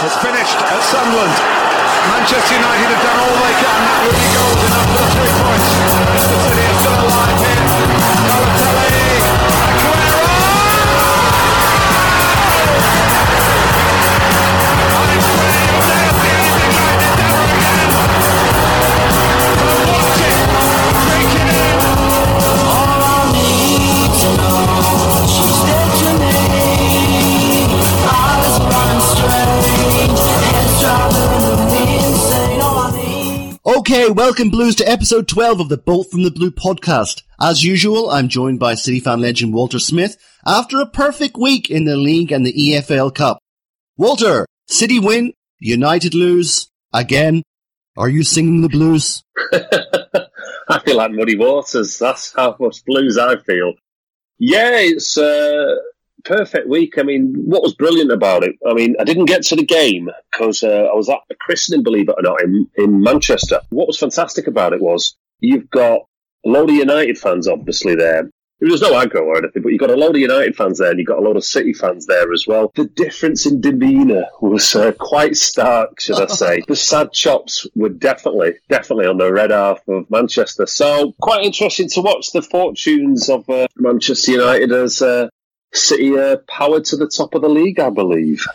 has finished at Sunderland. Manchester United have done all they can. That would be for the three points. Manchester City are still alive here. Okay, welcome Blues to episode 12 of the Bolt from the Blue podcast. As usual, I'm joined by City fan legend Walter Smith after a perfect week in the league and the EFL Cup. Walter, City win, United lose, again. Are you singing the blues? I feel like muddy waters. That's how much blues I feel. Yeah, it's a perfect week. I mean, what was brilliant about it? I mean, I didn't get to the game because uh, I was at a christening, believe it or not, in, in Manchester. What was fantastic about it was you've got a load of United fans, obviously, there. There's no aggro or anything, but you've got a load of United fans there and you've got a load of City fans there as well. The difference in demeanour was uh, quite stark, should I say. the sad chops were definitely, definitely on the red half of Manchester. So quite interesting to watch the fortunes of uh, Manchester United as uh, City uh, powered to the top of the league, I believe.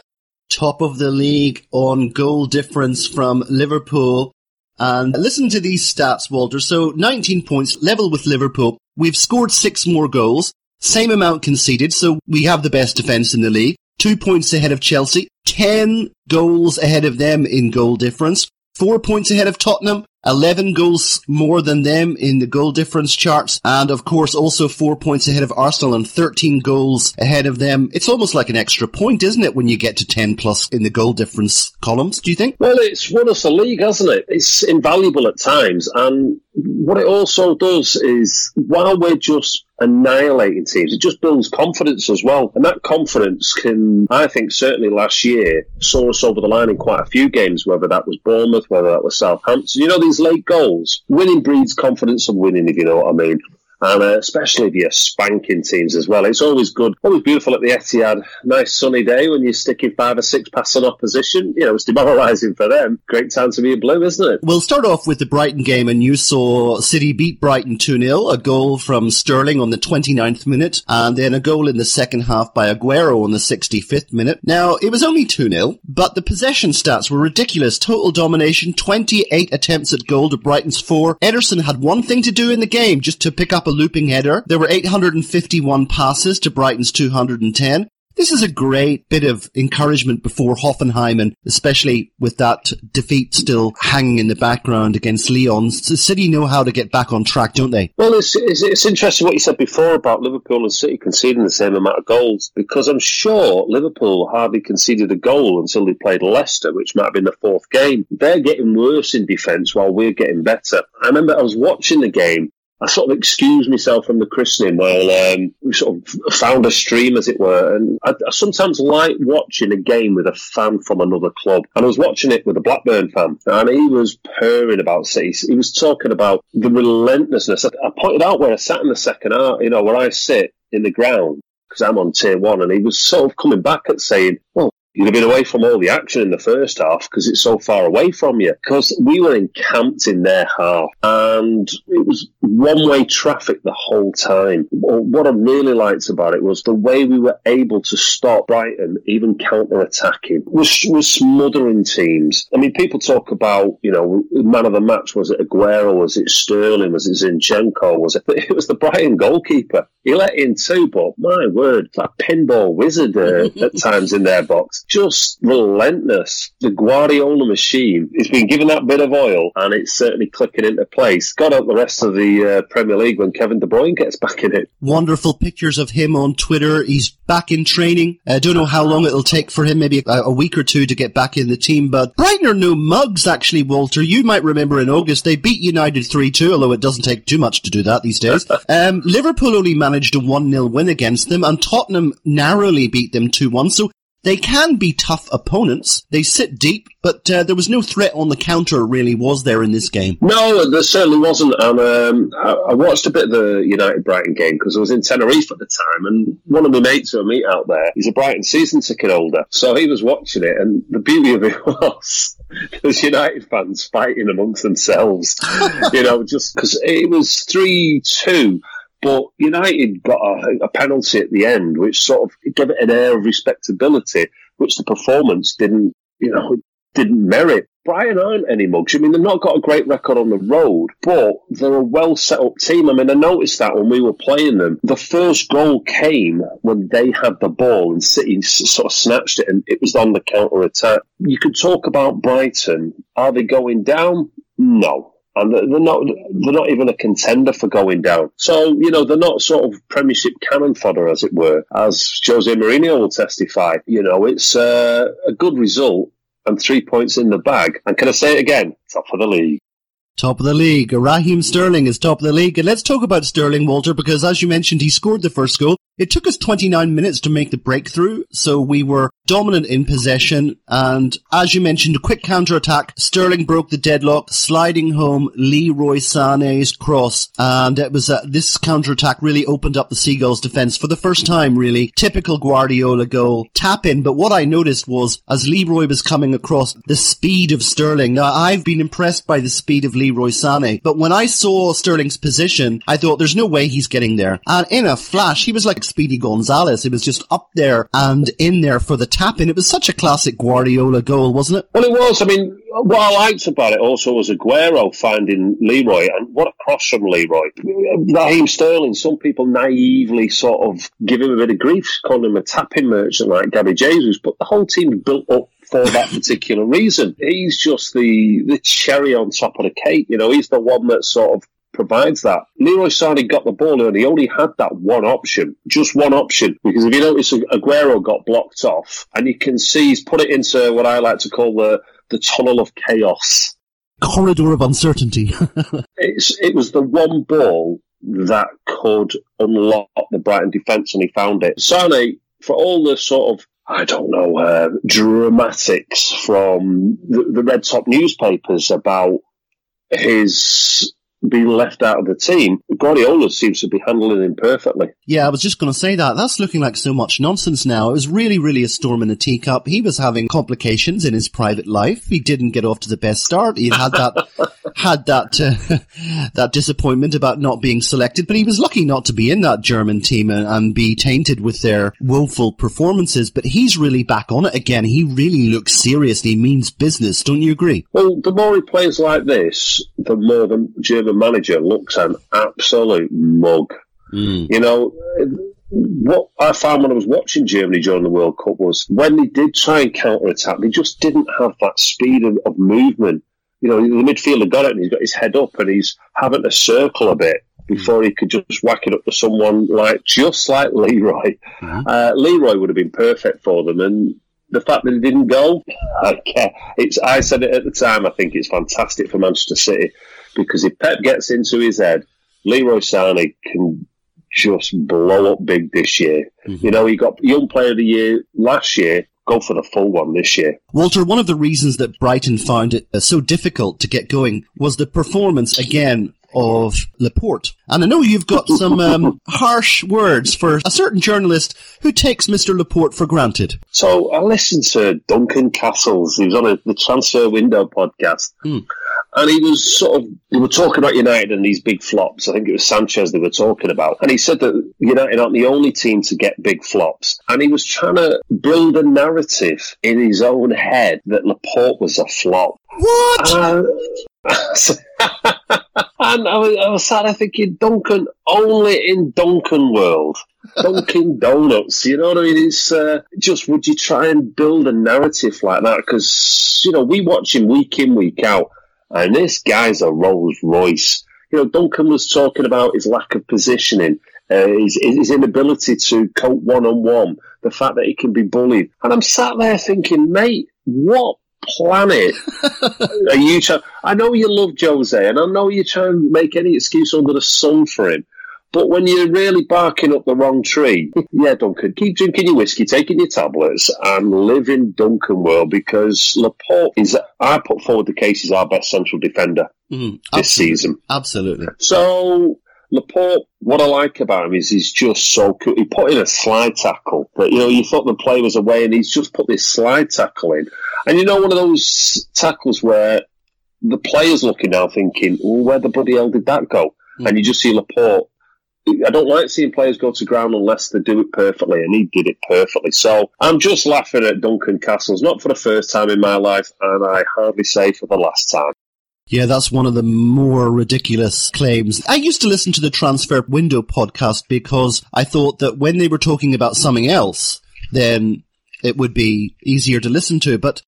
Top of the league on goal difference from Liverpool. And listen to these stats, Walter. So 19 points, level with Liverpool. We've scored six more goals, same amount conceded, so we have the best defence in the league. Two points ahead of Chelsea, 10 goals ahead of them in goal difference, four points ahead of Tottenham, 11 goals more than them in the goal difference charts, and of course also four points ahead of Arsenal and 13 goals ahead of them. It's almost like an extra point, isn't it, when you get to 10 plus in the goal difference columns, do you think? Well, it's won us a league, hasn't it? It's invaluable at times. And what it also does is, while we're just annihilating teams, it just builds confidence as well. And that confidence can, I think, certainly last year saw us over the line in quite a few games, whether that was Bournemouth, whether that was Southampton. You know, these late goals, winning breeds confidence of winning, if you know what I mean. And uh, especially if you're spanking teams as well. It's always good, always beautiful at the Etihad. Nice sunny day when you're sticking five or six past an opposition. You know, it's demoralising for them. Great time to be a blue, isn't it? We'll start off with the Brighton game, and you saw City beat Brighton 2 0, a goal from Sterling on the 29th minute, and then a goal in the second half by Aguero on the 65th minute. Now, it was only 2 0, but the possession stats were ridiculous. Total domination, 28 attempts at goal to Brighton's 4. Ederson had one thing to do in the game, just to pick up a looping header. There were 851 passes to Brighton's 210. This is a great bit of encouragement before Hoffenheim, and especially with that defeat still hanging in the background against Lyon. City know how to get back on track, don't they? Well, it's, it's, it's interesting what you said before about Liverpool and City conceding the same amount of goals because I'm sure Liverpool hardly conceded a goal until they played Leicester, which might have been the fourth game. They're getting worse in defence while we're getting better. I remember I was watching the game I sort of excused myself from the christening while um, we sort of found a stream, as it were. And I, I, sometimes like watching a game with a fan from another club. And I was watching it with a Blackburn fan, and he was purring about City. He was talking about the relentlessness. I, I pointed out where I sat in the second half, you know, where I sit in the ground because I'm on tier one, and he was sort of coming back at saying, "Well, You'd have been away from all the action in the first half because it's so far away from you. Because we were encamped in their half and it was one way traffic the whole time. What I really liked about it was the way we were able to stop Brighton, even counter attacking, was smothering teams. I mean, people talk about, you know, man of the match. Was it Aguero? Was it Sterling? Was it Zinchenko? Was it? It was the Brighton goalkeeper. He let in two, but my word, that pinball wizard uh, at times in their box just relentless. The Guardiola machine has been given that bit of oil and it's certainly clicking into place. Got out the rest of the uh, Premier League when Kevin De Bruyne gets back in it. Wonderful pictures of him on Twitter. He's back in training. I don't know how long it'll take for him, maybe a, a week or two to get back in the team, but Brighton are no mugs actually, Walter. You might remember in August they beat United 3-2, although it doesn't take too much to do that these days. um, Liverpool only managed a 1-0 win against them and Tottenham narrowly beat them 2-1, so They can be tough opponents. They sit deep, but uh, there was no threat on the counter, really, was there, in this game? No, there certainly wasn't. And um, I, I watched a bit of the United Brighton game because I was in Tenerife at the time, and one of my mates who I meet out there, he's a Brighton season ticket holder. So he was watching it, and the beauty of it was there's United fans fighting amongst themselves, you know, just because it was 3 2. But United got a, a penalty at the end, which sort of gave it an air of respectability, which the performance didn't, you know, didn't merit. Brighton aren't any mugs. I mean, they've not got a great record on the road, but they're a well set up team. I mean, I noticed that when we were playing them. The first goal came when they had the ball and City sort of snatched it and it was on the counter attack. You could talk about Brighton. Are they going down? No. And they're not, they're not even a contender for going down. So, you know, they're not sort of premiership cannon fodder, as it were, as Jose Mourinho will testify. You know, it's uh, a good result and three points in the bag. And can I say it again? Top of the league. Top of the league. Raheem Sterling is top of the league. And let's talk about Sterling, Walter, because as you mentioned, he scored the first goal. It took us 29 minutes to make the breakthrough, so we were dominant in possession. And as you mentioned, a quick counter attack. Sterling broke the deadlock, sliding home Leroy Sané's cross. And it was uh, this counter attack really opened up the Seagulls defense for the first time, really. Typical Guardiola goal. Tap in. But what I noticed was as Leroy was coming across, the speed of Sterling. Now, I've been impressed by the speed of Leroy Sané, but when I saw Sterling's position, I thought there's no way he's getting there. And in a flash, he was like Speedy Gonzalez. It was just up there and in there for the tap in. It was such a classic Guardiola goal, wasn't it? Well, it was. I mean, what I liked about it also was Aguero finding Leroy, and what a cross from Leroy. Raheem Sterling, some people naively sort of give him a bit of grief, calling him a tapping merchant like Gabby Jesus, but the whole team built up for that particular reason. He's just the, the cherry on top of the cake. You know, he's the one that sort of provides that. Leroy Sané got the ball and he only had that one option, just one option. Because if you notice, Aguero got blocked off, and you can see he's put it into what I like to call the the tunnel of chaos. Corridor of uncertainty. It's it was the one ball that could unlock the Brighton defence, and he found it. Sané, for all the sort of I don't know uh, dramatics from the, the red top newspapers about his being left out of the team, Guardiola seems to be handling him perfectly. Yeah, I was just going to say that. That's looking like so much nonsense now. It was really, really a storm in a teacup. He was having complications in his private life. He didn't get off to the best start. He had that, had that, uh, that disappointment about not being selected, but he was lucky not to be in that German team and, and be tainted with their woeful performances. But he's really back on it again. He really looks serious. He means business. Don't you agree? Well, the more he plays like this, the more the German manager looks an absolute mug. Hmm. You know, what I found when I was watching Germany during the World Cup was when they did try and counter attack, they just didn't have that speed of, of movement. You know, the midfielder got it and he's got his head up and he's having to circle a bit hmm. before he could just whack it up to someone like just like Leroy. Uh-huh. Uh, Leroy would have been perfect for them, and the fact that he didn't go, I care. It's I said it at the time. I think it's fantastic for Manchester City because if Pep gets into his head, Leroy Sané can just blow up big this year. You know, he got Young Player of the Year last year. Go for the full one this year. Walter, one of the reasons that Brighton found it uh, so difficult to get going was the performance again of Laporte. And I know you've got some um, harsh words for a certain journalist who takes Mr. Laporte for granted. So I listened to Duncan Castles. He was on a, the Transfer Window podcast. And he was sort of, they were talking about United and these big flops. I think it was Sanchez they were talking about. And he said that United aren't the only team to get big flops. And he was trying to build a narrative in his own head that Laporte was a flop. What? Uh, and I was, I was sat there thinking, Duncan, only in Duncan world. Dunkin' Donuts, you know what I mean? It's uh, just would you try and build a narrative like that? Because you know we watch him week in week out, and this guy's a Rolls Royce. You know, Duncan was talking about his lack of positioning, uh, his, his inability to cope one on one, the fact that he can be bullied, and I'm sat there thinking, mate, what planet are you trying? I know you love Jose, and I know you're trying to make any excuse under the sun for him. But when you're really barking up the wrong tree, yeah, Duncan, keep drinking your whiskey, taking your tablets, and live in Duncan world because Laporte is, I put forward the case, is our best central defender Mhm. this season. Absolutely. So Laporte, what I like about him is he's just so cool. He put in a slide tackle that you know you thought the play was away, and he's just put this slide tackle in. And you know one of those tackles where the players looking now thinking, "Oh, where the bloody hell did that go?" And you just see Laporte. I don't like seeing players go to ground unless they do it perfectly, and he did it perfectly. So I'm just laughing at Duncan Castles, not for the first time in my life, and I hardly say for the last time. Yeah, that's one of the more ridiculous claims. I used to listen to the Transfer Window podcast because I thought that when they were talking about something else, then it would be easier to listen to. But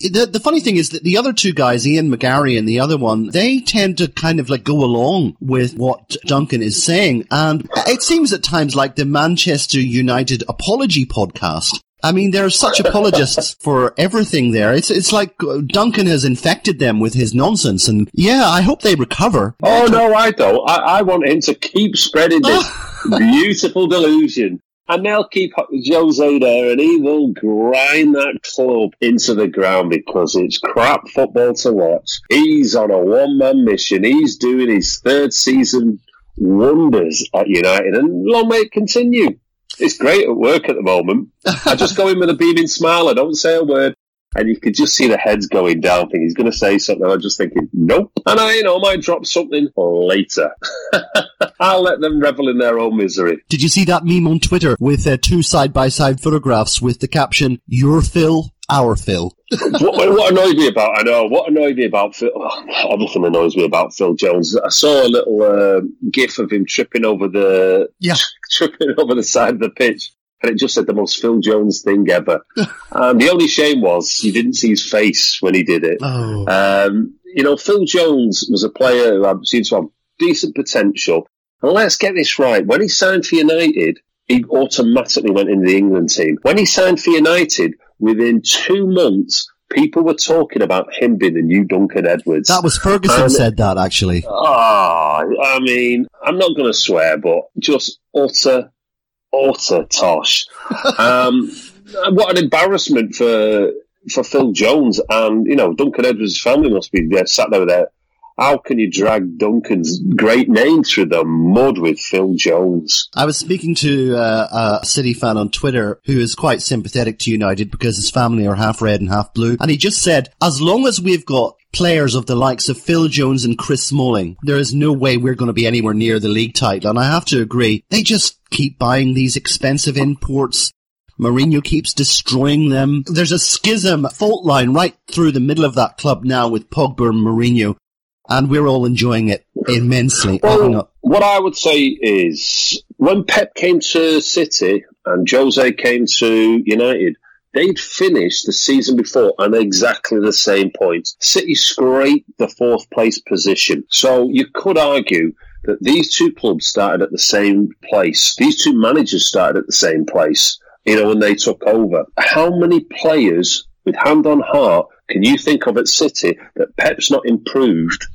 the, the funny thing is that the other two guys, Ian McGarry and the other one, they tend to kind of like go along with what Duncan is saying. And it seems at times like the Manchester United apology podcast. I mean, there are such apologists for everything there. It's, it's like Duncan has infected them with his nonsense. And yeah, I hope they recover. Oh no, I don't. I, I want him to keep spreading this beautiful delusion. And they'll keep Jose there and he will grind that club into the ground because it's crap football to watch. He's on a one man mission. He's doing his third season wonders at United and long may it continue. It's great at work at the moment. I just go in with a beaming smile. I don't say a word. And you could just see the heads going down, thinking he's going to say something. I'm just thinking, nope. And I, you know, might drop something later. I'll let them revel in their own misery. Did you see that meme on Twitter with uh, two side by side photographs with the caption, your Phil, our Phil? what, what annoyed me about, I know, what annoyed me about Phil, oh, everything annoys me about Phil Jones. I saw a little uh, gif of him tripping over the, Yeah. tripping over the side of the pitch. And it just said the most Phil Jones thing ever. and the only shame was you didn't see his face when he did it. Oh. Um, you know, Phil Jones was a player who had- seems to have decent potential. And let's get this right. When he signed for United, he automatically went into the England team. When he signed for United, within two months, people were talking about him being the new Duncan Edwards. That was Ferguson And- said that actually. Ah, I mean, I'm not going to swear, but just utter, utter tosh. um, what an embarrassment for for Phil Jones and you know Duncan Edwards' family must be there, sat there with. How can you drag Duncan's great name through the mud with Phil Jones? I was speaking to uh, a City fan on Twitter who is quite sympathetic to United because his family are half red and half blue. And he just said, as long as we've got players of the likes of Phil Jones and Chris Smalling, there is no way we're going to be anywhere near the league title. And I have to agree, they just keep buying these expensive imports. Mourinho keeps destroying them. There's a schism, a fault line right through the middle of that club now with Pogba and Mourinho. And we're all enjoying it immensely. Well, what I would say is when Pep came to City and Jose came to United, they'd finished the season before on exactly the same point. City scraped the fourth place position. So you could argue that these two clubs started at the same place. These two managers started at the same place, you know, when they took over. How many players with hand on heart can you think of at City that Pep's not improved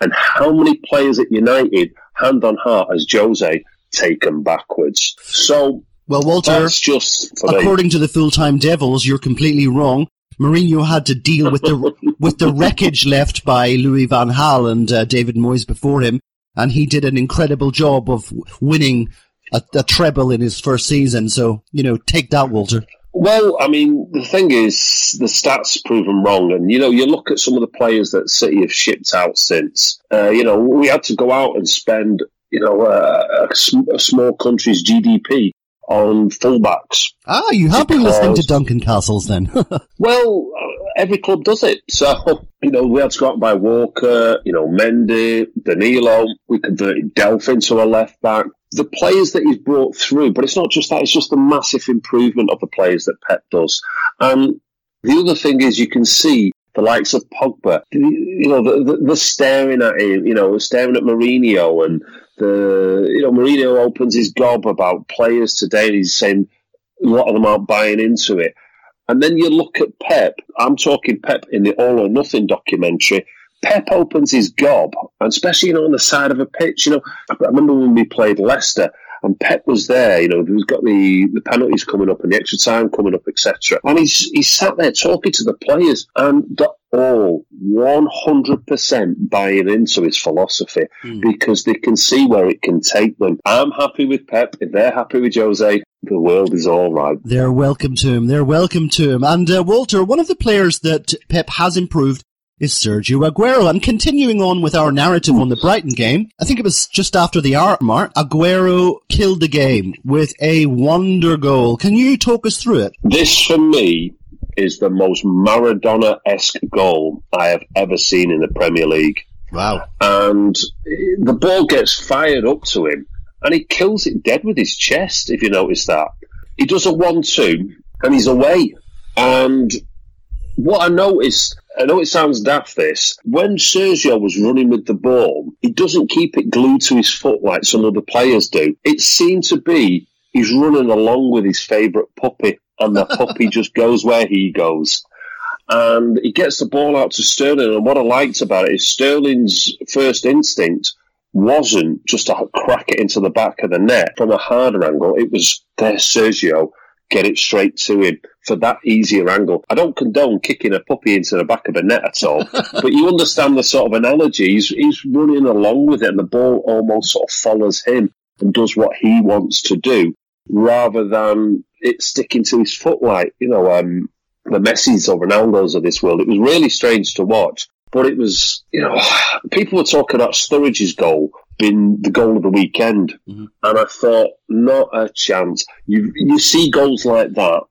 and how many players at United, hand on heart, has Jose taken backwards? So Well, Walter, that's just for me. according to the full-time Devils, you're completely wrong. Mourinho had to deal with the with the wreckage left by Louis van Gaal and uh, David Moyes before him, and he did an incredible job of w- winning a, a treble in his first season. So you know, take that, Walter. Well, I mean, the thing is, the stats prove them wrong. And, you know, you look at some of the players that City have shipped out since. Uh, you know, we had to go out and spend, you know, uh, a, sm- a small country's GDP on fullbacks. Ah, you have been listening to Duncan Castles then. Well, every club does it. So, you know, we had to and buy Walker, you know, Mendy, Danilo. We converted Delph into a left back. The players that he's brought through, but it's not just that, it's just a massive improvement of the players that Pep does. Um, the other thing is you can see the likes of Pogba, you know, the, the, the staring at him, you know, staring at Mourinho and the, you know, Mourinho opens his gob about players today and he's saying a lot of them aren't buying into it. And then you look at Pep. I'm talking Pep in the All or Nothing documentary. Pep opens his gob, especially you know on the side of a pitch. You know, I remember when we played Leicester. And Pep was there, you know, he's got the, the penalties coming up and the extra time coming up, etc. And he's he's sat there talking to the players, and they're all 100% buying into his philosophy because they can see where it can take them. I'm happy with Pep. If they're happy with Jose, the world is all right. They're welcome to him. They're welcome to him. And uh, Walter, one of the players that Pep has improved is Sergio Aguero. And continuing on with our narrative on the Brighton game, I think it was just after the hour mark, Aguero killed the game with a wonder goal. Can you talk us through it? This, for me, is the most Maradona esque goal I have ever seen in the Premier League. Wow. And the ball gets fired up to him, and he kills it dead with his chest, if you notice that. He does a 1 2, and he's away. And what I noticed, I know it sounds daft this, when Sergio was running with the ball, he doesn't keep it glued to his foot like some other players do. It seemed to be he's running along with his favourite puppy, and the puppy just goes where he goes. And he gets the ball out to Sterling, and what I liked about it is Sterling's first instinct wasn't just to crack it into the back of the net from a harder angle. It was there's Sergio, get it straight to him for that easier angle. I don't condone kicking a puppy into the back of a net at all, but you understand the sort of analogy. He's, he's running along with it, and the ball almost sort of follows him and does what he wants to do, rather than it sticking to his foot like you know um, the Messi's or Ronaldo's of this world. It was really strange to watch. But it was, you know, people were talking about Sturridge's goal being the goal of the weekend, and I thought, not a chance. You you see goals like that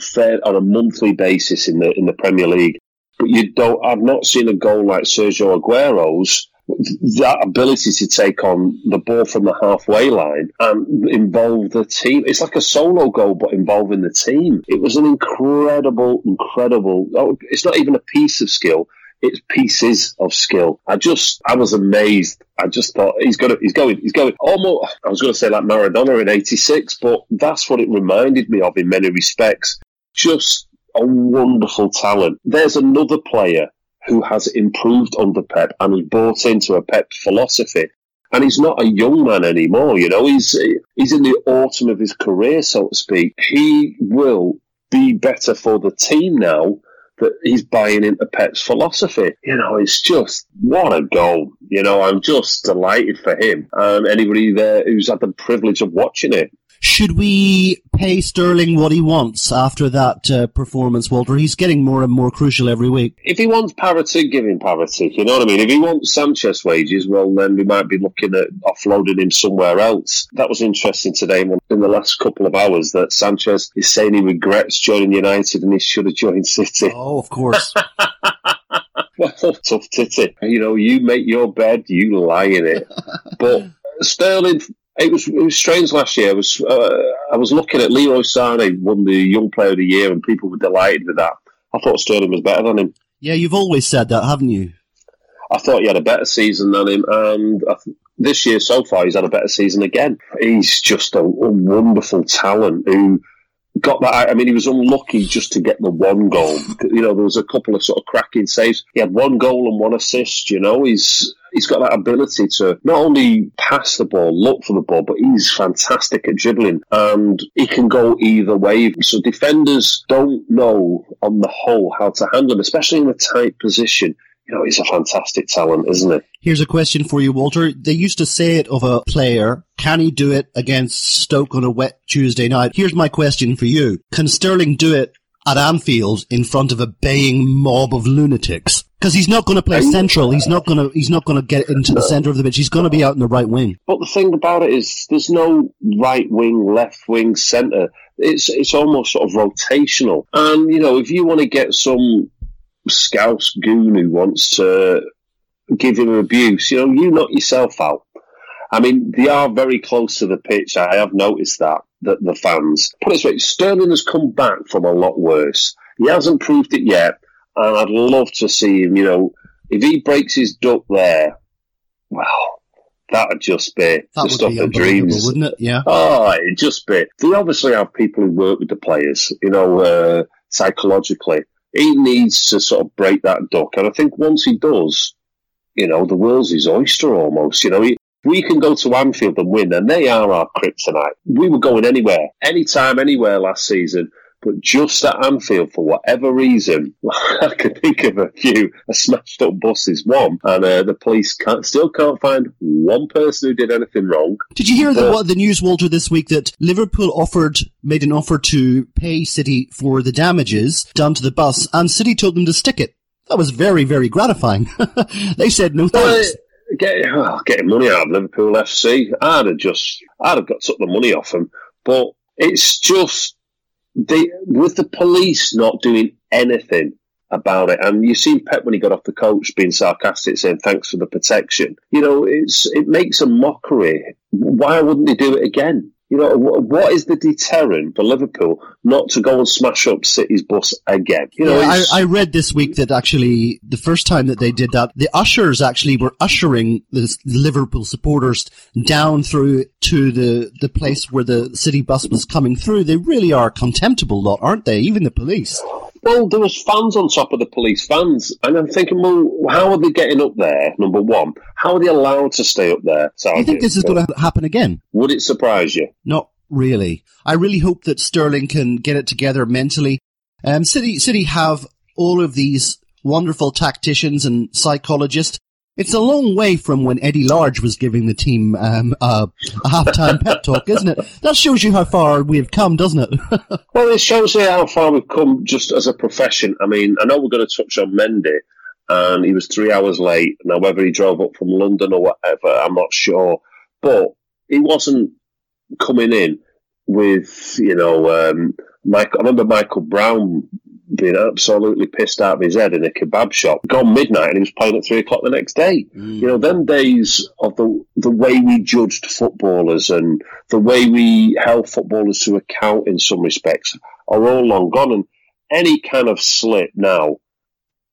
fair on a monthly basis in the in the Premier League, but you don't. I've not seen a goal like Sergio Aguero's. That ability to take on the ball from the halfway line and involve the team. It's like a solo goal, but involving the team. It was an incredible, incredible. oh, It's not even a piece of skill it's pieces of skill. I just, I was amazed. I just thought he's going, he's going, he's going. Almost, I was going to say like Maradona in '86, but that's what it reminded me of in many respects. Just a wonderful talent. There's another player who has improved under Pep and has bought into a Pep philosophy. And he's not a young man anymore, you know. He's he's in the autumn of his career, so to speak. He will be better for the team now that he's buying into Pep's philosophy. You know, it's just what a goal. You know, I'm just delighted for him and anybody there who's had the privilege of watching it. Should we pay Sterling what he wants after that uh, performance, Walter? He's getting more and more crucial every week. If he wants parity, give him parity. You know what I mean? If he wants Sanchez wages, well, then we might be looking at offloading him somewhere else. That was interesting today in the last couple of hours that Sanchez is saying he regrets joining United and he should have joined City. Oh, of course. Well, tough titty. You know, you make your bed, you lie in it. But Sterling, it was it was strange last year. I was uh, I was looking at Leroy Sane won the Young Player of the Year, and people were delighted with that. I thought Sterling was better than him. yeah, you've always said that, haven't you? I thought he had a better season than him, and I th- this year so far he's had a better season again. He's just a, a wonderful talent who got that. I mean, he was unlucky just to get the one goal. You know, there was a couple of sort of cracking saves. He had one goal and one assist. You know, he's he's got that ability to not only pass the ball, look for the ball, but he's fantastic at dribbling, and he can go either way. So defenders don't know on the whole how to handle him, especially in a tight position. You know, he's a fantastic talent, isn't he? Here's a question for you, Walter. They used to say it of a player. Can he do it against Stoke on a wet Tuesday night? Here's my question for you. Can Sterling do it at Anfield in front of a baying mob of lunatics? Because he's not going to play central. He's not going to. He's not going to get into the centre of the pitch. He's going to be out in the right wing. But the thing about it is, there's no right wing, left wing, centre. It's it's almost sort of rotational. And you know, if you want to get some scouse goon who wants to give him abuse, you know, you knock yourself out. I mean, they are very close to the pitch. I have noticed that, that the fans. Put it this way, Sterling has come back from a lot worse. He hasn't proved it yet, and I'd love to see him, you know, if he breaks his duck there, well, that'd just be That the would stuff of dreams. wouldn't it? Yeah. Oh, it just be. They obviously have people who work with the players, you know, uh, psychologically. He needs to sort of break that duck. And I think once he does, you know, the world's his oyster almost. You know, he, we can go to Anfield and win, and they are our kryptonite. We were going anywhere, anytime, anywhere last season. But just at Anfield, for whatever reason, I can think of a few a smashed up bus is One, and uh, the police can't, still can't find one person who did anything wrong. Did you hear the, what, the news, Walter, this week that Liverpool offered, made an offer to pay City for the damages done to the bus, and City told them to stick it? That was very, very gratifying. they said no thanks. Uh, get, oh, getting money out of Liverpool FC, I'd have just, I'd have got took the money off them. But it's just they with the police not doing anything about it. And you've seen Pep when he got off the coach being sarcastic, saying thanks for the protection. You know, it's it makes a mockery. Why wouldn't they do it again? You know, what is the deterrent for Liverpool not to go and smash up City's bus again? You know, Yeah, I, I read this week that actually the first time that they did that, the ushers actually were ushering the Liverpool supporters down through to the, the place where the city bus was coming through. They really are a contemptible lot, aren't they? Even the police. Well, there was fans on top of the police fans, and I'm thinking, well, how are they getting up there? Number one, how are they allowed to stay up there? Do you think this is going to happen again? Would it surprise you? Not really. I really hope that Sterling can get it together mentally. Um, City, City have all of these wonderful tacticians and psychologists. It's a long way from when Eddie Large was giving the team um, a, a halftime pep talk, isn't it? That shows you how far we've come, doesn't it? Well, it shows you how far we've come just as a profession. I mean, I know we're going to touch on Mendy, and he was three hours late. Now, whether he drove up from London or whatever, I'm not sure. But he wasn't coming in with, you know, um. I remember Michael Brown being absolutely pissed out of his head in a kebab shop, gone midnight, and he was playing at three o'clock the next day. Mm. You know, them days of the the way we judged footballers and the way we held footballers to account in some respects are all long gone. And any kind of slip now,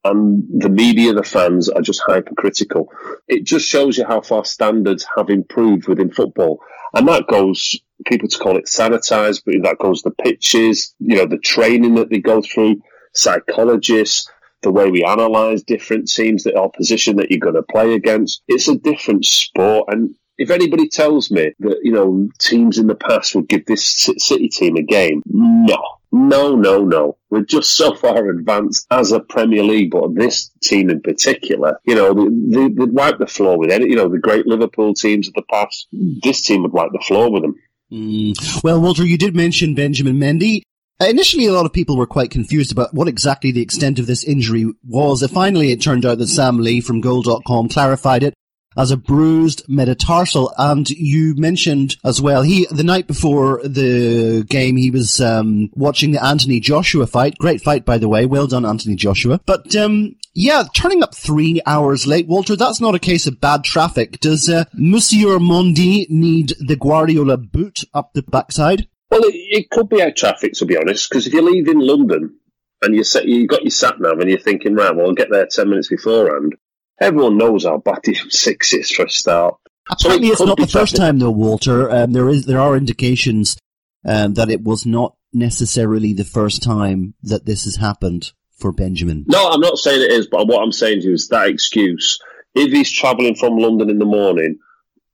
and the media, the fans are just hypercritical. It just shows you how far standards have improved within football. And that goes, people to call it sanitized, but that goes the pitches, you know, the training that they go through, psychologists, the way we analyze different teams, the opposition that you're going to play against. It's a different sport. And if anybody tells me that, you know, teams in the past would give this City team a game, no. No, no, no. We're just so far advanced as a Premier League, but this team in particular, you know, they, they, they'd wipe the floor with any, you know, the great Liverpool teams of the past. This team would wipe the floor with them. Mm. Well, Walter, you did mention Benjamin Mendy. Uh, Initially, a lot of people were quite confused about what exactly the extent of this injury was. Uh, Finally, it turned out that Sam Lee from Goal.com clarified it as a bruised metatarsal. And you mentioned as well, he, the night before the game, he was, um, watching the Anthony Joshua fight. Great fight, by the way. Well done, Anthony Joshua. But, um, yeah, turning up three hours late, Walter, that's not a case of bad traffic. Does, uh, Monsieur Mendy need the Guardiola boot up the backside? Well, it, it could be out traffic, to be honest, because if you leave in London and you set, you got your sat nav and you're thinking, right, well, I'll get there 10 minutes beforehand, everyone knows how bad the six is for a start. So it it's not the first time, though, Walter. Um, there is there are indications um, that it was not necessarily the first time that this has happened for Benjamin. No, I'm not saying it is, but what I'm saying to you is that excuse, if he's travelling from London in the morning,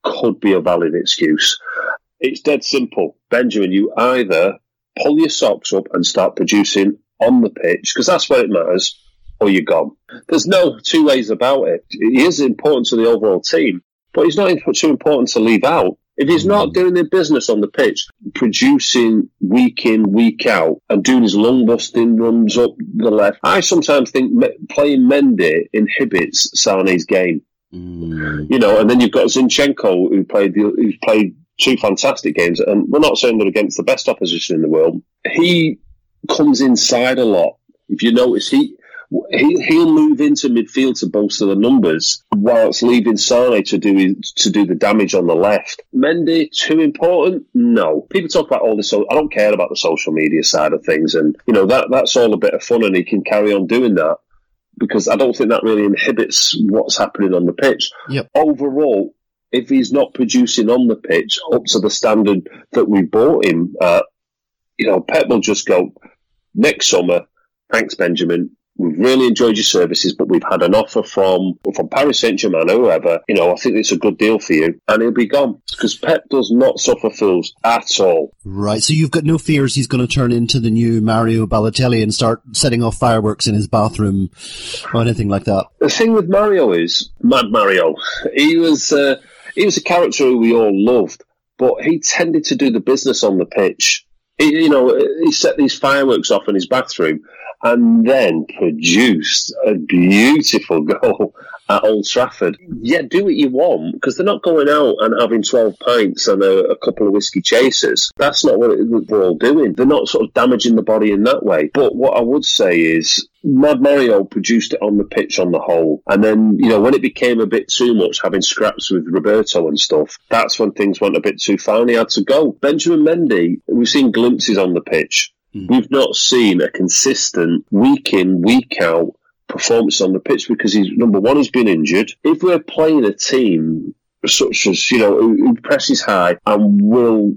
could be a valid excuse. It's dead simple. Benjamin, you either pull your socks up and start producing on the pitch, because that's where it matters, or you're gone. There's no two ways about it. He is important to the overall team, but he's not too important to leave out. If he's not doing the business on the pitch, producing week in, week out, and doing his lung busting runs up the left, I sometimes think playing Mendy inhibits Sané's game. Mm. You know, and then you've got Zinchenko who played the, who's played two fantastic games, and we're not saying they're against the best opposition in the world. He comes inside a lot. If you notice, he. He, he'll move into midfield to bolster the numbers whilst leaving Sane to do to do the damage on the left. Mendy too important? No. People talk about all this. So I don't care about the social media side of things, and you know that that's all a bit of fun, and he can carry on doing that because I don't think that really inhibits what's happening on the pitch. Yep. Overall, if he's not producing on the pitch up to the standard that we bought him at, you know, Pep will just go next summer. Thanks, Benjamin. We've really enjoyed your services, but we've had an offer from from Paris Saint Germain or whoever. You know, I think it's a good deal for you, and he'll be gone because Pep does not suffer fools at all. Right, so you've got no fears he's going to turn into the new Mario Balotelli and start setting off fireworks in his bathroom or anything like that. The thing with Mario is Mad Mario. He was uh, he was a character who we all loved, but he tended to do the business on the pitch. He, you know, he set these fireworks off in his bathroom and then produced a beautiful goal at Old Trafford. Yeah, do what you want because they're not going out and having 12 pints and a, a couple of whiskey chasers. That's not what they're all doing. They're not sort of damaging the body in that way. But what I would say is Mad Mario produced it on the pitch on the whole. And then, you know, when it became a bit too much, having scraps with Roberto and stuff, that's when things went a bit too far and he had to go. Benjamin Mendy, we've seen glimpses on the pitch. Mm. We've not seen a consistent week in, week out performance on the pitch because he's number one, he's been injured. If we're playing a team such as, you know, who, who presses high and will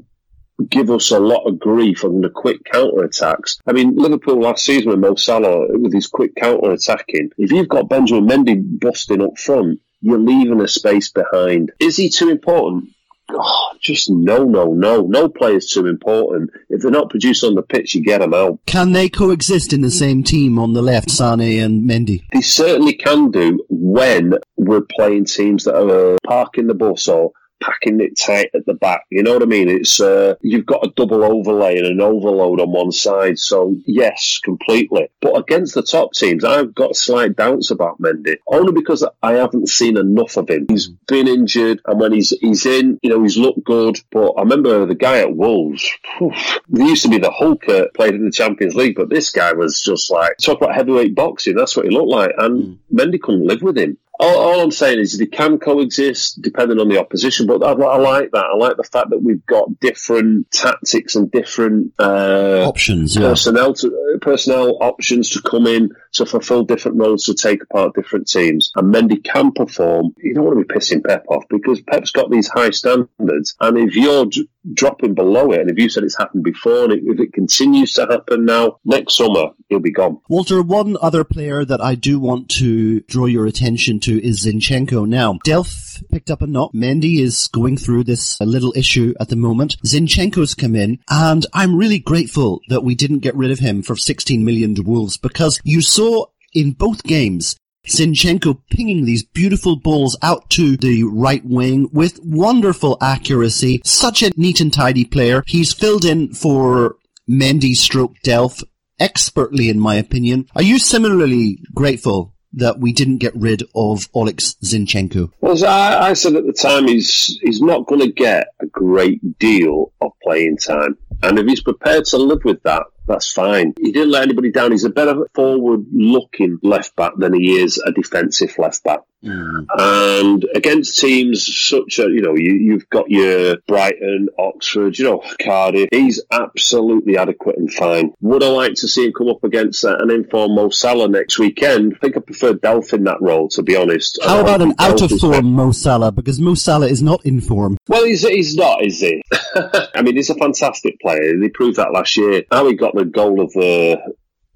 give us a lot of grief on the quick counter attacks. I mean, Liverpool last season with Mo Salah with his quick counter attacking. If you've got Benjamin Mendy busting up front, you're leaving a space behind. Is he too important? Oh, just no, no, no. No player's too important. If they're not produced on the pitch, you get them out. Can they coexist in the same team on the left, Sane and Mendy? They certainly can do when we're playing teams that are parking the bus or packing it tight at the back. You know what I mean? It's uh, you've got a double overlay and an overload on one side. So yes, completely. But against the top teams, I've got slight doubts about Mendy only because I haven't seen enough of him. He's been injured, and when he's he's in, you know, he's looked good. But I remember the guy at Wolves. Whew, he used to be the Hulk that played in the Champions League, but this guy was just like talk about heavyweight boxing. That's what he looked like, and Mendy couldn't live with him. All, all I'm saying is they can coexist depending on the opposition, but I, I like that. I like the fact that we've got different tactics and different uh, Options, yeah. personnel to, personnel options to come in to fulfil different roles to take apart different teams. And Mendy can perform. You don't want to be pissing Pep off because Pep's got these high standards, and if you're d- dropping below it, and if you said it's happened before, and if it continues to happen now, next summer he'll be gone. Walter, one other player that I do want to draw your attention to is Zinchenko. Now, Delph picked up a knock. Mendy is going through this uh, little issue at the moment. Zinchenko's come in, and I'm really grateful that we didn't get rid of him for 16 million to Wolves because you saw in both games Zinchenko pinging these beautiful balls out to the right wing with wonderful accuracy. Such a neat and tidy player. He's filled in for Mendy stroke Delph expertly in my opinion. Are you similarly grateful that we didn't get rid of Olex Zinchenko? Well, as I, I said at the time, he's he's not going to get a great deal of playing time, and if he's prepared to live with that, that's fine. He didn't let anybody down. He's a better forward-looking left back than he is a defensive left back. And against teams such as, you know, you, you've got your Brighton, Oxford, you know, Cardiff. He's absolutely adequate and fine. Would I like to see him come up against uh, an informed Mo Salah next weekend? I think I prefer Delph in that role, to be honest. How about an out Delph of is form Mo Salah? Because Mo Salah is not in form. well, he's, he's not, is he? I mean, he's a fantastic player. He proved that last year. How he got the goal of the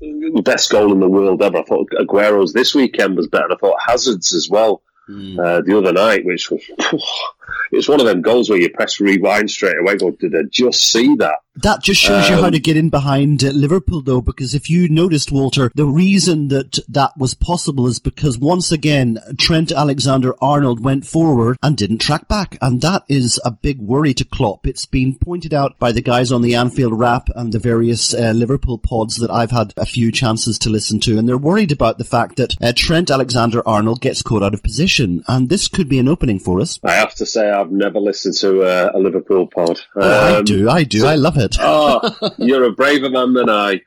the best goal in the world ever. I thought Aguero's this weekend was better. I thought Hazard's as well uh, the other night, which was it's one of them goals where you press rewind straight away. Go, did I just see that? That just shows you how Um, to get in behind uh, Liverpool, though, because if you noticed, Walter, the reason that that was possible is because once again, Trent Alexander-Arnold went forward and didn't track back, and that is a big worry to Klopp. It's been pointed out by the guys on the Anfield Wrap and the various uh, Liverpool pods that I've had a few chances to listen to, and they're worried about the fact that uh, Trent Alexander-Arnold gets caught out of position, and this could be an opening for us. I have to say, I've never listened to uh, a Liverpool pod. I Um, do, I do, I love it. oh, you're a braver man than I.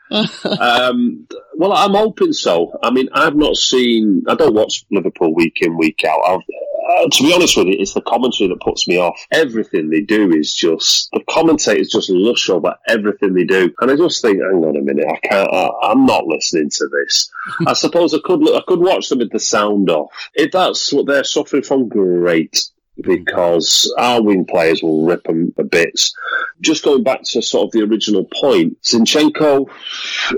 Um, well, I'm hoping so. I mean, I've not seen. I don't watch Liverpool week in week out. I've, uh, to be honest with you, it's the commentary that puts me off. Everything they do is just the commentators just lush over everything they do, and I just think, hang on a minute, I can't. I, I'm not listening to this. I suppose I could. I could watch them with the sound off. If that's what they're suffering from, great. Mm. because our wing players will rip them a bits. Just going back to sort of the original point, Zinchenko,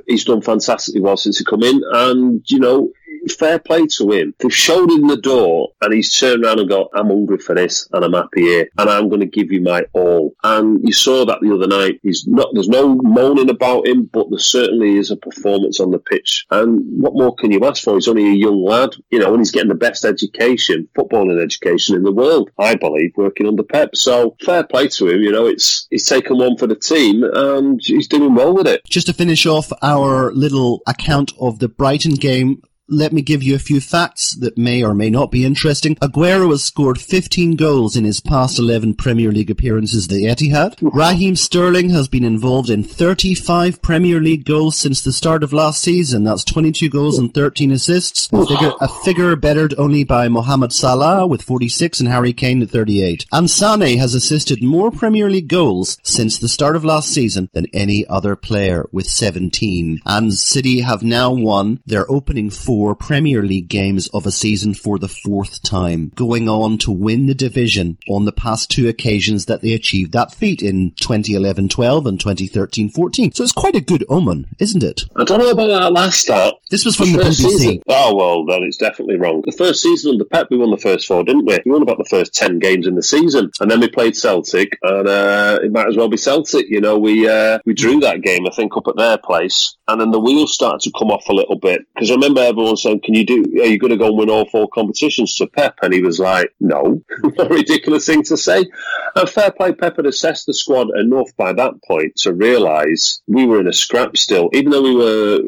he's done fantastically well since he come in, and you know fair play to him. They've showed him the door and he's turned around and gone, I'm hungry for this and I'm happy here and I'm going to give you my all. And you saw that the other night. He's not, there's no moaning about him, but there certainly is a performance on the pitch. And what more can you ask for? He's only a young lad, you know, and he's getting the best education, footballing education in the world, I believe, working under Pep. So fair play to him. You know, it's, he's taken one for the team and he's doing well with it. Just to finish off our little account of the Brighton game, let me give you a few facts that may or may not be interesting. Aguero has scored 15 goals in his past 11 Premier League appearances at the Etihad. Raheem Sterling has been involved in 35 Premier League goals since the start of last season. That's 22 goals and 13 assists. A figure, a figure bettered only by Mohamed Salah with 46 and Harry Kane at 38. And Sane has assisted more Premier League goals since the start of last season than any other player with 17. And City have now won their opening four Premier League games of a season for the fourth time, going on to win the division on the past two occasions that they achieved that feat in 2011-12 and 2013-14. So it's quite a good omen, isn't it? I don't know about that last start. This was from the first BBC. season- Oh, well, then it's definitely wrong. The first season under Pep, we won the first four, didn't we? We won about the first 10 games in the season. And then we played Celtic, and uh, it might as well be Celtic. You know, we uh, we drew that game, I think, up at their place. And then the wheels started to come off a little bit. Because I remember everyone saying, Can you do, are you going to go and win all four competitions to Pep? And he was like, No. a ridiculous thing to say. And fair play, Pep had assessed the squad enough by that point to realise we were in a scrap still, even though we were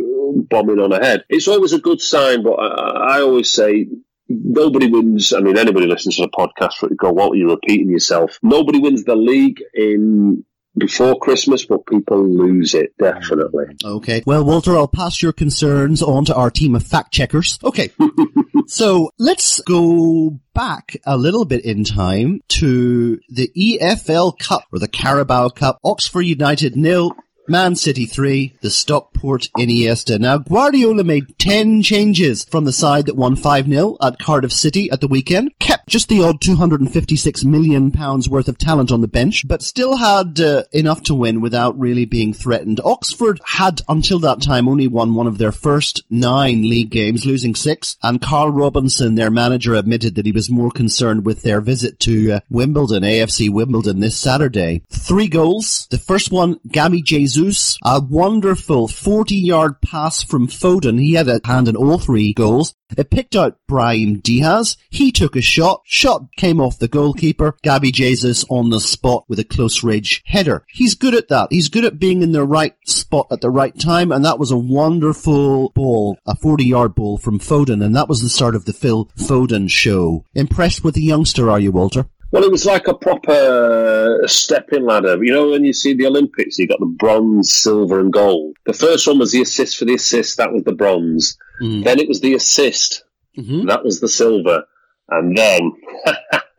bombing on ahead. It's always a good sign, but I, I always say nobody wins. I mean, anybody listens to the podcast for it go, what are you repeating yourself? Nobody wins the league in before Christmas, but people lose it definitely. Okay. Well, Walter, I'll pass your concerns on to our team of fact checkers. Okay. so let's go back a little bit in time to the EFL Cup or the Carabao Cup. Oxford United nil. Man City 3, the Stockport Iniesta. Now, Guardiola made 10 changes from the side that won 5-0 at Cardiff City at the weekend, kept just the odd 256 million pounds worth of talent on the bench, but still had uh, enough to win without really being threatened. Oxford had, until that time, only won one of their first nine league games, losing six, and Carl Robinson, their manager, admitted that he was more concerned with their visit to uh, Wimbledon, AFC Wimbledon this Saturday. Three goals. The first one, Gabby Jesus, a wonderful 40 yard pass from Foden. He had a hand in all three goals. It picked out Brahim Diaz. He took a shot. Shot came off the goalkeeper. Gabby Jesus on the spot with a close range header. He's good at that. He's good at being in the right spot at the right time. And that was a wonderful ball, a 40 yard ball from Foden. And that was the start of the Phil Foden show. Impressed with the youngster, are you, Walter? Well, it was like a proper stepping ladder. You know, when you see the Olympics, you got the bronze, silver, and gold. The first one was the assist for the assist. That was the bronze. Then it was the assist. Mhm. That was the silver. And then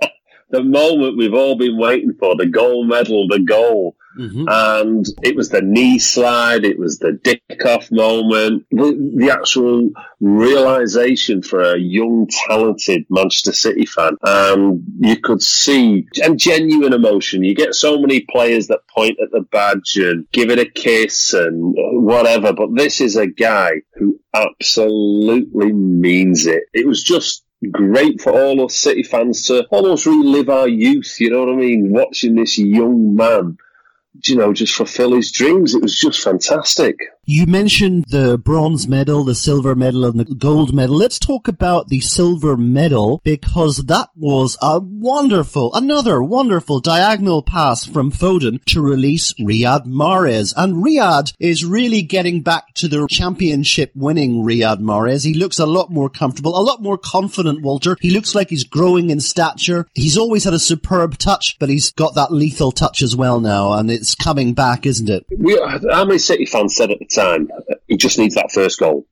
the moment we've all been waiting for, the gold medal, the goal. Mhm. And it was the knee slide, it was the dick off moment, the, the actual realization for a young, talented Manchester City fan. Um, you could see, and genuine emotion. You get so many players that point at the badge and give it a kiss and whatever, but this is a guy who absolutely means it. It was just great for all us City fans to almost relive our youth, you know what I mean? Watching this young man, you know, just fulfill his dreams. It was just fantastic. You mentioned the bronze medal, the silver medal, and the gold medal. Let's talk about the silver medal because that was a wonderful, another wonderful diagonal pass from Foden to release Riyad Mahrez. And Riyad is really getting back to the championship winning Riyad Mahrez. He looks a lot more comfortable, a lot more confident, Walter. He looks like he's growing in stature. He's always had a superb touch, but he's got that lethal touch as well now, and it's coming back, isn't it? We, how many City fans said the time, he just needs that first goal?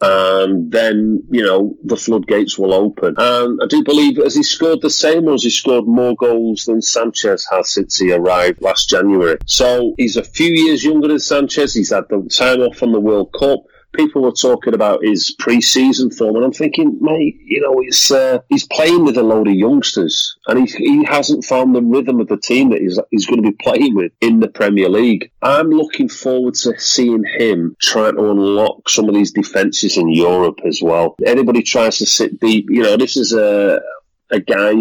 And then, you know, the floodgates will open. And I do believe, has he scored the same or has he scored more goals than Sanchez has since he arrived last January? So he's a few years younger than Sanchez. He's had the time off from the World Cup. People were talking about his pre-season form, and I'm thinking, mate, you know, he's uh, he's playing with a load of youngsters, and he he hasn't found the rhythm of the team that he's he's going to be playing with in the Premier League. I'm looking forward to seeing him trying to unlock some of these defences in Europe as well. Anybody tries to sit deep, you know, this is a a guy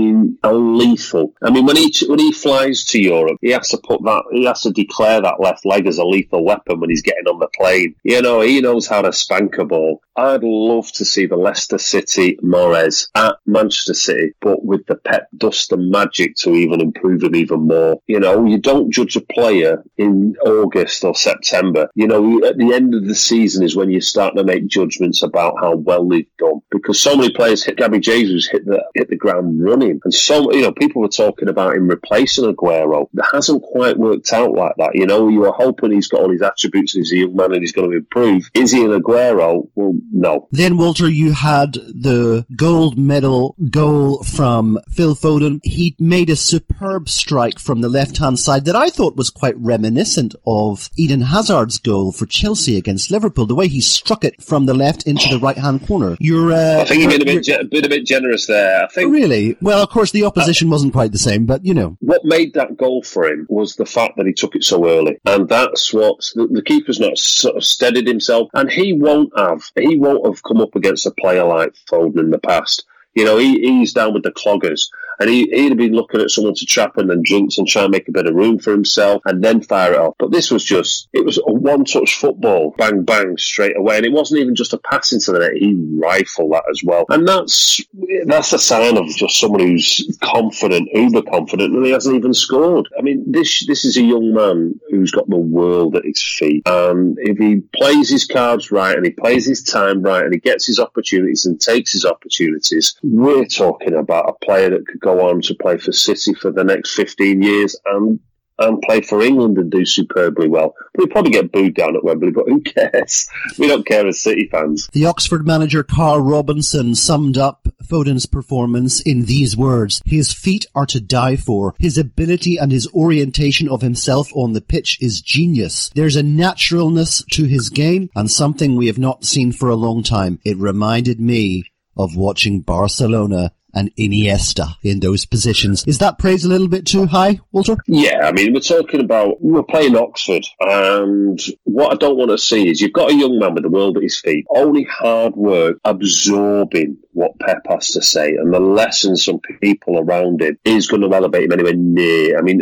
lethal. I mean, when he when he flies to Europe, he has to put that he has to declare that left leg as a lethal weapon when he's getting on the plane. You know, he knows how to spank a ball. I'd love to see the Leicester City Mahrez at Manchester City, but with the pep dust and magic to even improve him even more. You know, you don't judge a player in August or September. You know, at the end of the season is when you start to make judgments about how well they've done. Because so many players hit Gabby Jesus hit the hit the ground running, and so you know people were talking about him replacing Aguero. It hasn't quite worked out like that. You know, you were hoping he's got all his attributes and he's a young man and he's going to improve. Is he an Aguero? Well, no. Then, Walter, you had the gold medal goal from Phil Foden. He made a superb strike from the left-hand side that I thought was quite reminiscent of Eden Hazard's goal for Chelsea against Liverpool, the way he struck it from the left into the right-hand corner. You're, uh, I think you've been a you're- bit, ge- been a bit generous there. I think Really? Well, of course, the uh, opposition wasn't quite the same, but you know. what made that goal for him was the fact that he took it so early, and that's what the, the keeper's not sort of steadied himself, and he won't have he won't have come up against a player like Foden in the past. You know, he, he's down with the cloggers. And he, he'd have been looking at someone to trap and then jinx and try and make a bit of room for himself and then fire it off. But this was just, it was a one touch football, bang, bang, straight away. And it wasn't even just a pass into the net, he rifled that as well. And that's, that's a sign of just someone who's confident, uber confident, and he hasn't even scored. I mean, this, this is a young man who's got the world at his feet. And if he plays his cards right and he plays his time right and he gets his opportunities and takes his opportunities, we're talking about a player that could go on to play for City for the next 15 years and and play for England and do superbly well. We'll probably get booed down at Wembley, but who cares? We don't care as City fans. The Oxford manager Carl Robinson summed up Foden's performance in these words. His feet are to die for. His ability and his orientation of himself on the pitch is genius. There's a naturalness to his game and something we have not seen for a long time. It reminded me of watching Barcelona and Iniesta in those positions. Is that praise a little bit too high, Walter? Yeah, I mean, we're talking about, we're playing Oxford, and what I don't want to see is you've got a young man with the world at his feet, only hard work, absorbing what Pep has to say, and the lessons from people around him is going to elevate him anywhere near. I mean,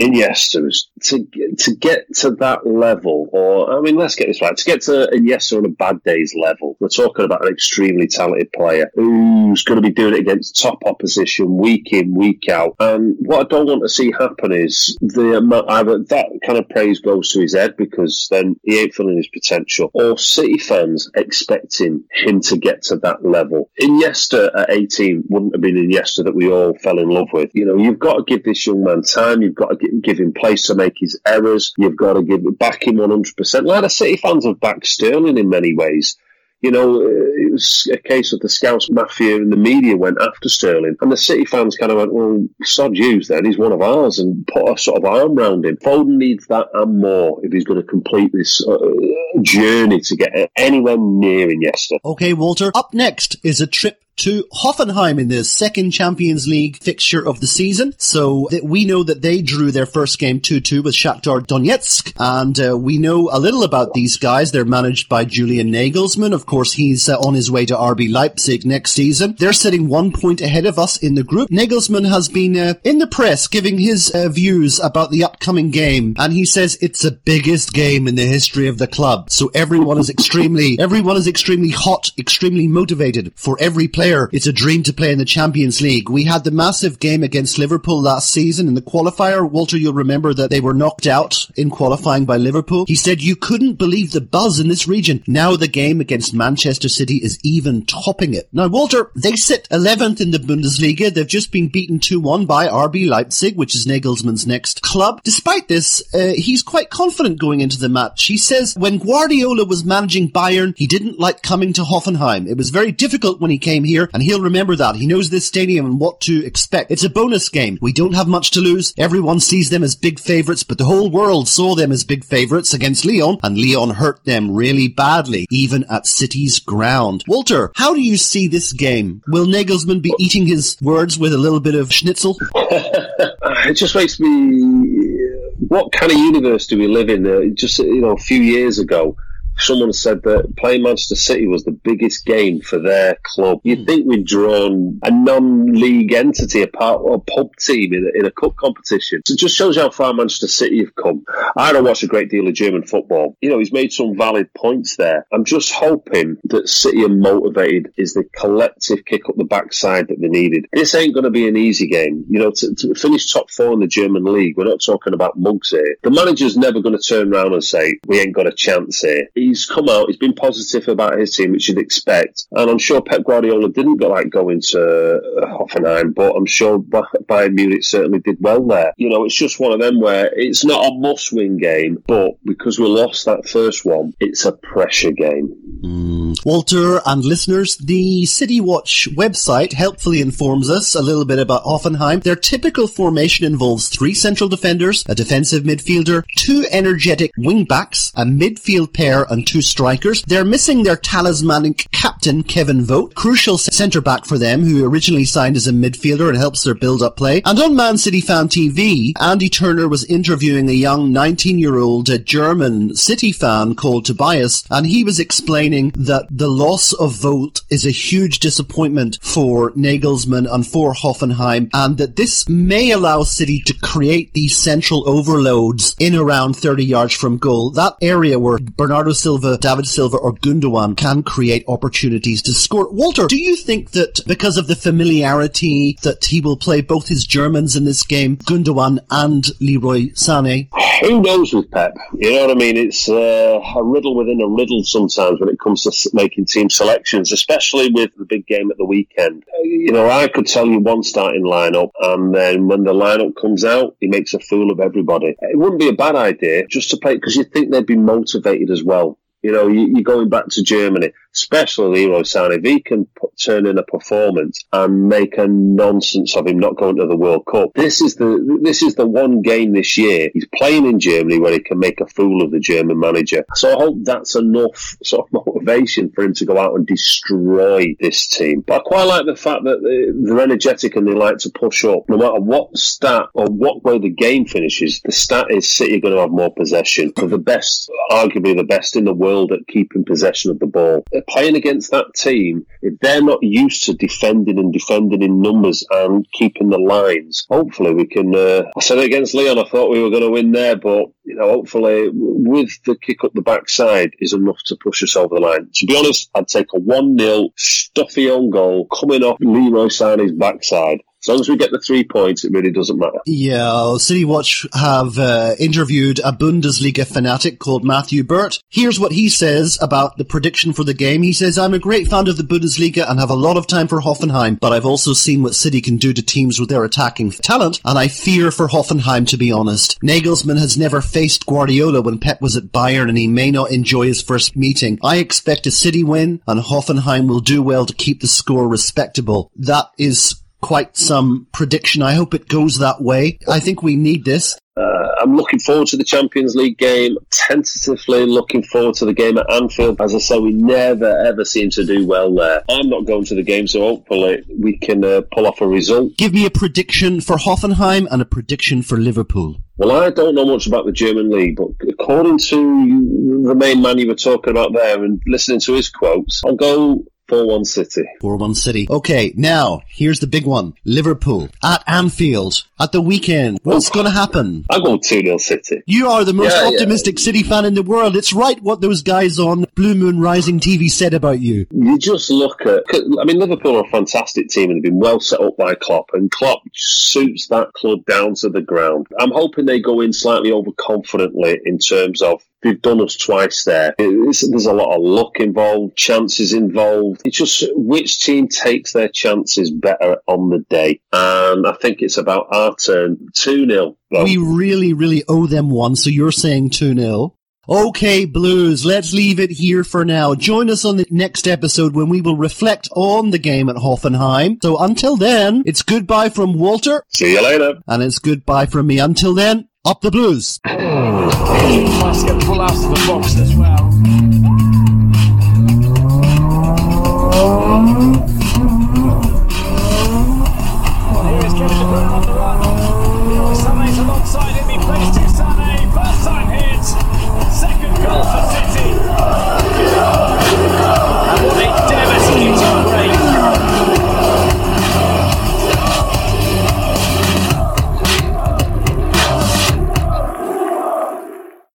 Iniesta was to to get to that level, or I mean, let's get this right. To get to Iniesta on a bad day's level, we're talking about an extremely talented player who's going to be doing it against top opposition week in, week out. And what I don't want to see happen is the amount either that kind of praise goes to his head because then he ain't feeling his potential, or City fans expecting him to get to that level. Iniesta at 18 wouldn't have been Iniesta that we all fell in love with. You know, you've got to give this young man time. You've got to gi- give him place to make his errors. You've got to give back him 100%. Like the City fans have backed Sterling in many ways. You know, uh, it was a case of the Scouse mafia and the media went after Sterling, and the City fans kind of went, "Well, sod yous then. He's one of ours," and put a sort of arm round him. Foden needs that and more if he's going to complete this uh, journey to get anywhere near Iniesta. Okay, Walter. Up next is a trip to Hoffenheim in the second Champions League fixture of the season. So that we know that they drew their first game 2-2 with Shakhtar Donetsk. And uh, we know a little about these guys. They're managed by Julian Nagelsmann. Of course, he's uh, on his way to RB Leipzig next season. They're sitting one point ahead of us in the group. Nagelsmann has been uh, in the press giving his uh, views about the upcoming game. And he says it's the biggest game in the history of the club. So everyone is extremely, everyone is extremely hot, extremely motivated for every player. It's a dream to play in the Champions League. We had the massive game against Liverpool last season in the qualifier. Walter, you'll remember that they were knocked out in qualifying by Liverpool. He said you couldn't believe the buzz in this region. Now the game against Manchester City is even topping it. Now, Walter, they sit 11th in the Bundesliga. They've just been beaten 2-1 by RB Leipzig, which is Nagelsmann's next club. Despite this, uh, he's quite confident going into the match. He says when Guardiola was managing Bayern, he didn't like coming to Hoffenheim. It was very difficult when he came here year, and he'll remember that. He knows this stadium and what to expect. It's a bonus game. We don't have much to lose. Everyone sees them as big favourites, but the whole world saw them as big favourites against Lyon, and Lyon hurt them really badly, even at City's ground. Walter, how do you see this game? Will Nagelsmann be eating his words with a little bit of schnitzel? it just makes me. What kind of universe do we live in? Uh, just you know, a few years ago, someone said that playing Manchester City was the biggest game for their club. You'd hmm. think we'd drawn a non-league entity, a part a pub team in a, in a cup competition. So it just shows you how far Manchester City have come. I don't watch a great deal of German football. You know, he's made some valid points there. I'm just hoping that City are motivated is the collective kick up the backside that they needed. This ain't going to be an easy game. You know, to, to finish top four in the German league, we're not talking about mugs here. The manager's never going to turn around and say, we ain't got a chance here. He's come out, he's been positive about his team, which you'd expect. And I'm sure Pep Guardiola didn't go like go into uh, Hoffenheim, but I'm sure Bayern Munich certainly did well there. You know, it's just one of them where it's not a must win game, but because we lost that first one, it's a pressure game. Walter and listeners, the City Watch website helpfully informs us a little bit about Hoffenheim. Their typical formation involves three central defenders, a defensive midfielder, two energetic wing-backs, a midfield pair and two strikers. They're missing their talismanic captain, Kevin Vogt, crucial centre-back for them, who originally signed as a midfielder and helps their build-up play. And on Man City Fan TV, Andy Turner was interviewing a young 19-year-old uh, German City fan called Tobias, and he was explaining that the loss of Vogt is a huge disappointment for Nagelsmann and for Hoffenheim, and that this may allow City to create these central overloads in around 30 yards from goal. That area where Bernardo Silva, David Silva, or Gundogan can create opportunities to score. Walter, do you think that because of the familiarity that he will play both his Germans in this game, Gundogan and Leroy Sané? Who knows with Pep? You know what I mean? It's uh, a riddle within a riddle sometimes when it comes to making team selections, especially with the big game at the weekend. Uh, You know, I could tell you one starting lineup, and then when the lineup comes out, he makes a fool of everybody. It wouldn't be a bad idea just to play because you think they'd be motivated as well. You know, you, you're going back to Germany, especially Leroy Sané. If he can put, turn in a performance and make a nonsense of him not going to the World Cup, this is the this is the one game this year he's playing in Germany where he can make a fool of the German manager. So I hope that's enough sort of motivation for him to go out and destroy this team. But I quite like the fact that they- they're energetic and they like to push up. No matter what stat or what way the game finishes, the stat is City are going to have more possession. They're the best, arguably the best in the world at keeping possession of the ball. They're playing against that team, if they're not used to defending and defending in numbers and keeping the lines, hopefully we can. Uh, I said against Lyon, I thought we were going to win there, but you know, hopefully with the kick up the backside is enough to push us over the line. To be honest, I'd take a 1 0 stuffy on goal coming off Leroy Sané's backside. As long as we get the three points, it really doesn't matter. Yeah, City Watch have uh, interviewed a Bundesliga fanatic called Matthew Burt. Here's what he says about the prediction for the game. He says, I'm a great fan of the Bundesliga and have a lot of time for Hoffenheim, but I've also seen what City can do to teams with their attacking talent, and I fear for Hoffenheim to be honest. Nagelsmann has never faced Guardiola when Pep was at Bayern and he may not enjoy his first meeting. I expect a City win and Hoffenheim will do well to keep the score respectable. That is quite some prediction. I hope it goes that way. I think we need this. Uh, I'm looking forward to the Champions League game. Tentatively looking forward to the game at Anfield. As I say, we never ever seem to do well there. I'm not going to the game, so hopefully we can uh, pull off a result. Give me a prediction for Hoffenheim and a prediction for Liverpool. Well, I don't know much about the German league, but according to the main man you were talking about there and listening to his quotes, I'll go 4 1 City. 4-1 City. Okay, now, here's the big one. Liverpool at Anfield at the weekend. What's going to happen? I'll go 2 0 City. You are the most Yeah, yeah. optimistic City fan in the world. It's right what those guys on Blue Moon Rising TV said about you. You just look at, I mean, Liverpool are a fantastic team and have been well set up by Klopp, and Klopp suits that club down to the ground. I'm hoping they go in slightly overconfidently in terms of they've done us twice there. It's, there's a lot of luck involved, chances involved. It's just which team takes their chances better on the day, and I think it's about our turn. Two 0 We really, really owe them one, so you're saying 2-0. Okay, Blues, let's leave it here for now. Join us on the next episode when we will reflect on the game at Hoffenheim. So until then, it's goodbye from Walter, See you later. and it's goodbye from me. Until then, up the blues. Must get out of the box as well.